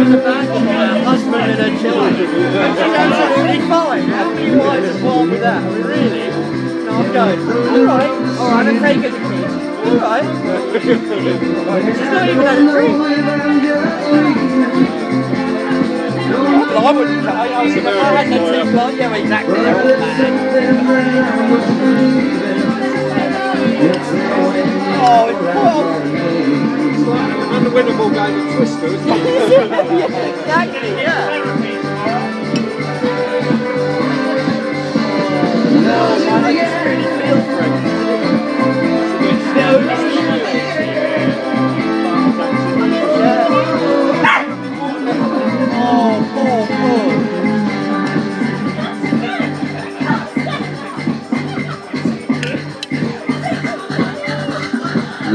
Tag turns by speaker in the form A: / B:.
A: in the back of my husband and her children. She's absolutely fine. How many wives one with that? Really? No, I'm going, alright, alright, I'm taking the. Alright. She's not even had a drink. Well, I wouldn't, I, I was, I had no two yeah, exactly, they're all mad.
B: Unwinnable game of Twister, isn't it?
A: yeah, exactly, yeah.